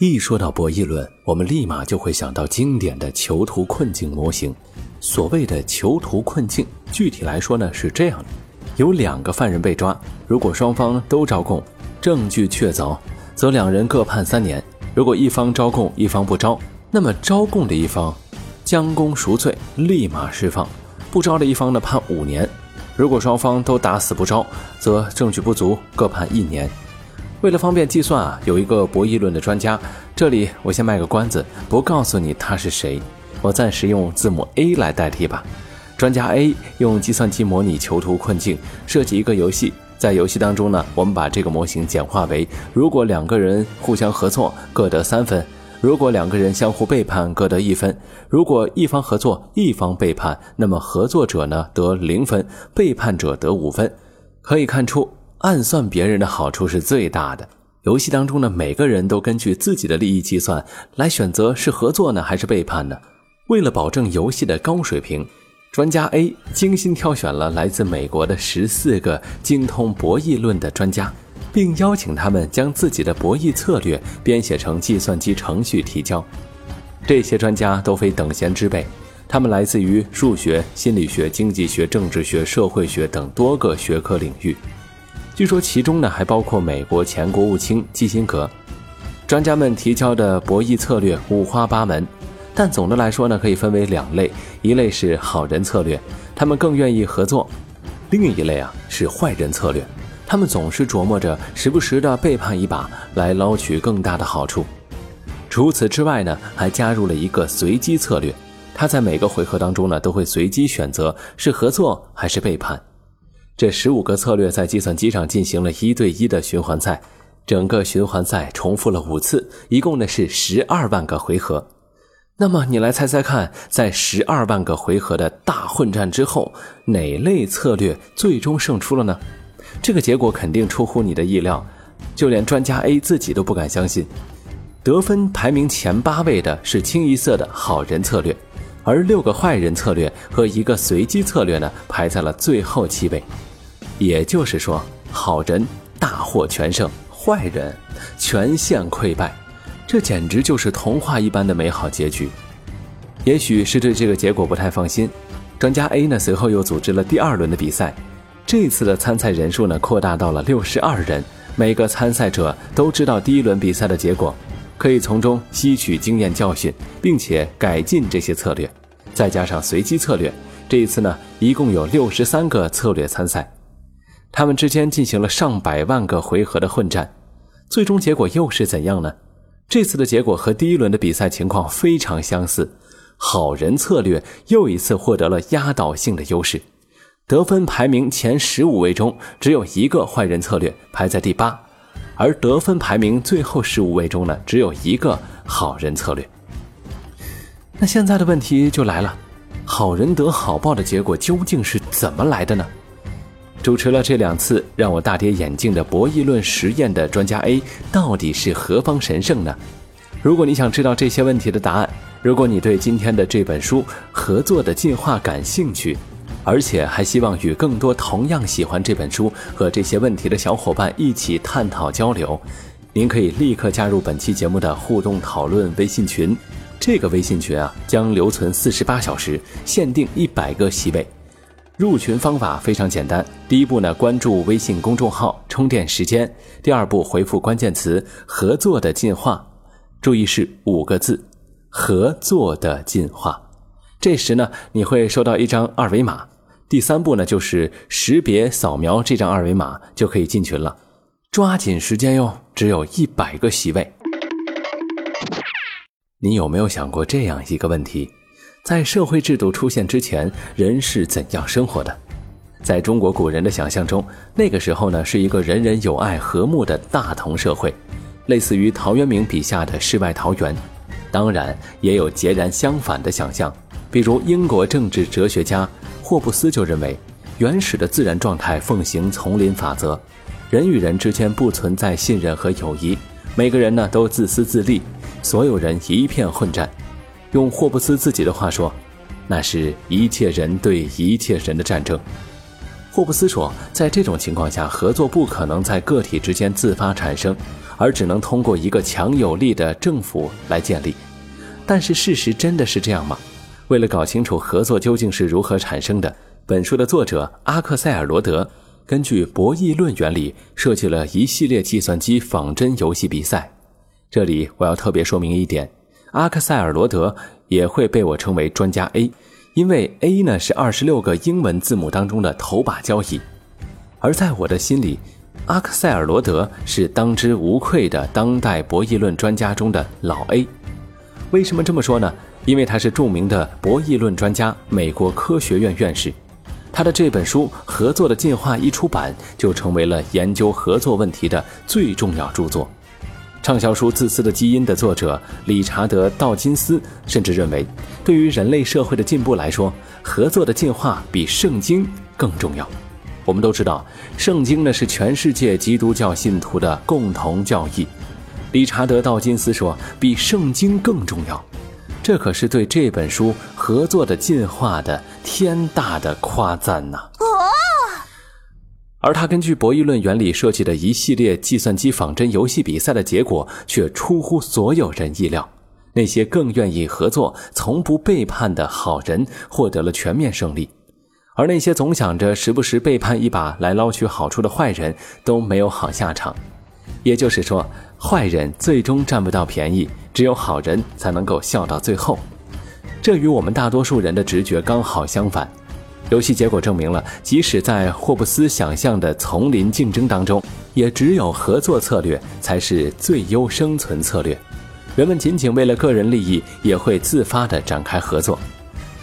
一说到博弈论，我们立马就会想到经典的囚徒困境模型。所谓的囚徒困境，具体来说呢是这样的：有两个犯人被抓，如果双方都招供，证据确凿，则两人各判三年；如果一方招供，一方不招，那么招供的一方将功赎罪，立马释放；不招的一方呢判五年。如果双方都打死不招，则证据不足，各判一年。为了方便计算啊，有一个博弈论的专家，这里我先卖个关子，不告诉你他是谁，我暂时用字母 A 来代替吧。专家 A 用计算机模拟囚徒困境，设计一个游戏，在游戏当中呢，我们把这个模型简化为：如果两个人互相合作，各得三分；如果两个人相互背叛，各得一分；如果一方合作，一方背叛，那么合作者呢得零分，背叛者得五分。可以看出。暗算别人的好处是最大的。游戏当中呢，每个人都根据自己的利益计算来选择是合作呢还是背叛呢？为了保证游戏的高水平，专家 A 精心挑选了来自美国的十四个精通博弈论的专家，并邀请他们将自己的博弈策略编写成计算机程序提交。这些专家都非等闲之辈，他们来自于数学、心理学、经济学、政治学、社会学等多个学科领域。据说其中呢还包括美国前国务卿基辛格。专家们提交的博弈策略五花八门，但总的来说呢可以分为两类：一类是好人策略，他们更愿意合作；另一类啊是坏人策略，他们总是琢磨着时不时的背叛一把来捞取更大的好处。除此之外呢，还加入了一个随机策略，他在每个回合当中呢都会随机选择是合作还是背叛。这十五个策略在计算机上进行了一对一的循环赛，整个循环赛重复了五次，一共呢是十二万个回合。那么你来猜猜看，在十二万个回合的大混战之后，哪类策略最终胜出了呢？这个结果肯定出乎你的意料，就连专家 A 自己都不敢相信。得分排名前八位的是清一色的好人策略，而六个坏人策略和一个随机策略呢，排在了最后七位。也就是说，好人大获全胜，坏人全线溃败，这简直就是童话一般的美好结局。也许是对这个结果不太放心，专家 A 呢随后又组织了第二轮的比赛，这次的参赛人数呢扩大到了六十二人，每个参赛者都知道第一轮比赛的结果，可以从中吸取经验教训，并且改进这些策略。再加上随机策略，这一次呢一共有六十三个策略参赛。他们之间进行了上百万个回合的混战，最终结果又是怎样呢？这次的结果和第一轮的比赛情况非常相似，好人策略又一次获得了压倒性的优势，得分排名前十五位中只有一个坏人策略排在第八，而得分排名最后十五位中呢，只有一个好人策略。那现在的问题就来了，好人得好报的结果究竟是怎么来的呢？主持了这两次让我大跌眼镜的博弈论实验的专家 A 到底是何方神圣呢？如果你想知道这些问题的答案，如果你对今天的这本书《合作的进化》感兴趣，而且还希望与更多同样喜欢这本书和这些问题的小伙伴一起探讨交流，您可以立刻加入本期节目的互动讨论微信群。这个微信群啊将留存四十八小时，限定一百个席位。入群方法非常简单，第一步呢，关注微信公众号“充电时间”；第二步，回复关键词“合作的进化”，注意是五个字“合作的进化”。这时呢，你会收到一张二维码。第三步呢，就是识别扫描这张二维码就可以进群了。抓紧时间哟，只有一百个席位。你有没有想过这样一个问题？在社会制度出现之前，人是怎样生活的？在中国古人的想象中，那个时候呢，是一个人人有爱、和睦的大同社会，类似于陶渊明笔下的世外桃源。当然，也有截然相反的想象，比如英国政治哲学家霍布斯就认为，原始的自然状态奉行丛林法则，人与人之间不存在信任和友谊，每个人呢都自私自利，所有人一片混战。用霍布斯自己的话说，那是一切人对一切人的战争。霍布斯说，在这种情况下，合作不可能在个体之间自发产生，而只能通过一个强有力的政府来建立。但是事实真的是这样吗？为了搞清楚合作究竟是如何产生的，本书的作者阿克塞尔罗德根据博弈论原理设计了一系列计算机仿真游戏比赛。这里我要特别说明一点：阿克塞尔罗德也会被我称为专家 A，因为 A 呢是二十六个英文字母当中的头把交椅。而在我的心里，阿克塞尔罗德是当之无愧的当代博弈论专家中的老 A。为什么这么说呢？因为他是著名的博弈论专家，美国科学院院士。他的这本书《合作的进化》一出版，就成为了研究合作问题的最重要著作。畅销书《自私的基因》的作者理查德·道金斯甚至认为，对于人类社会的进步来说，合作的进化比圣经更重要。我们都知道，圣经呢是全世界基督教信徒的共同教义。理查德·道金斯说：“比圣经更重要。”这可是对这本书合作的进化的天大的夸赞呐！而他根据博弈论原理设计的一系列计算机仿真游戏比赛的结果，却出乎所有人意料。那些更愿意合作、从不背叛的好人获得了全面胜利，而那些总想着时不时背叛一把来捞取好处的坏人都没有好下场。也就是说，坏人最终占不到便宜，只有好人才能够笑到最后。这与我们大多数人的直觉刚好相反。游戏结果证明了，即使在霍布斯想象的丛林竞争当中，也只有合作策略才是最优生存策略。人们仅仅为了个人利益，也会自发地展开合作。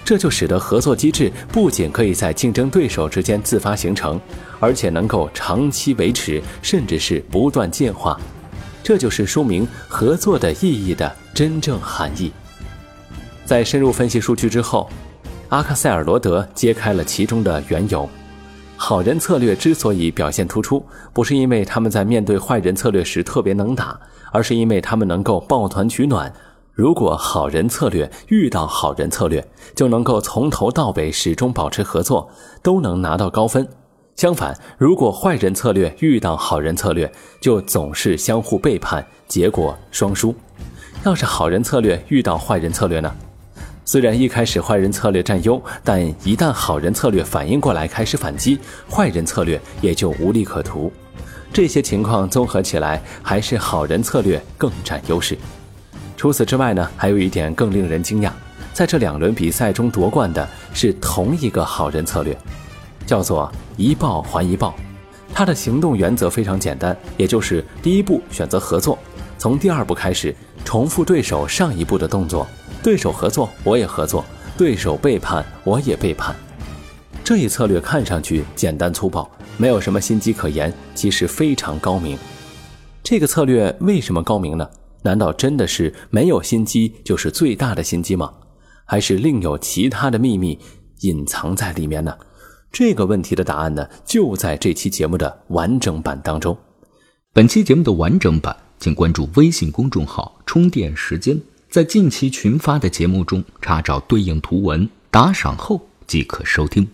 这就使得合作机制不仅可以在竞争对手之间自发形成，而且能够长期维持，甚至是不断进化。这就是说明合作的意义的真正含义。在深入分析数据之后，阿克塞尔罗德揭开了其中的缘由。好人策略之所以表现突出，不是因为他们在面对坏人策略时特别能打，而是因为他们能够抱团取暖。如果好人策略遇到好人策略，就能够从头到尾始终保持合作，都能拿到高分。相反，如果坏人策略遇到好人策略，就总是相互背叛，结果双输。要是好人策略遇到坏人策略呢？虽然一开始坏人策略占优，但一旦好人策略反应过来开始反击，坏人策略也就无利可图。这些情况综合起来，还是好人策略更占优势。除此之外呢，还有一点更令人惊讶，在这两轮比赛中夺冠的是同一个好人策略，叫做一报还一报。他的行动原则非常简单，也就是第一步选择合作，从第二步开始重复对手上一步的动作，对手合作我也合作，对手背叛我也背叛。这一策略看上去简单粗暴，没有什么心机可言，其实非常高明。这个策略为什么高明呢？难道真的是没有心机就是最大的心机吗？还是另有其他的秘密隐藏在里面呢？这个问题的答案呢，就在这期节目的完整版当中。本期节目的完整版，请关注微信公众号“充电时间”，在近期群发的节目中查找对应图文，打赏后即可收听。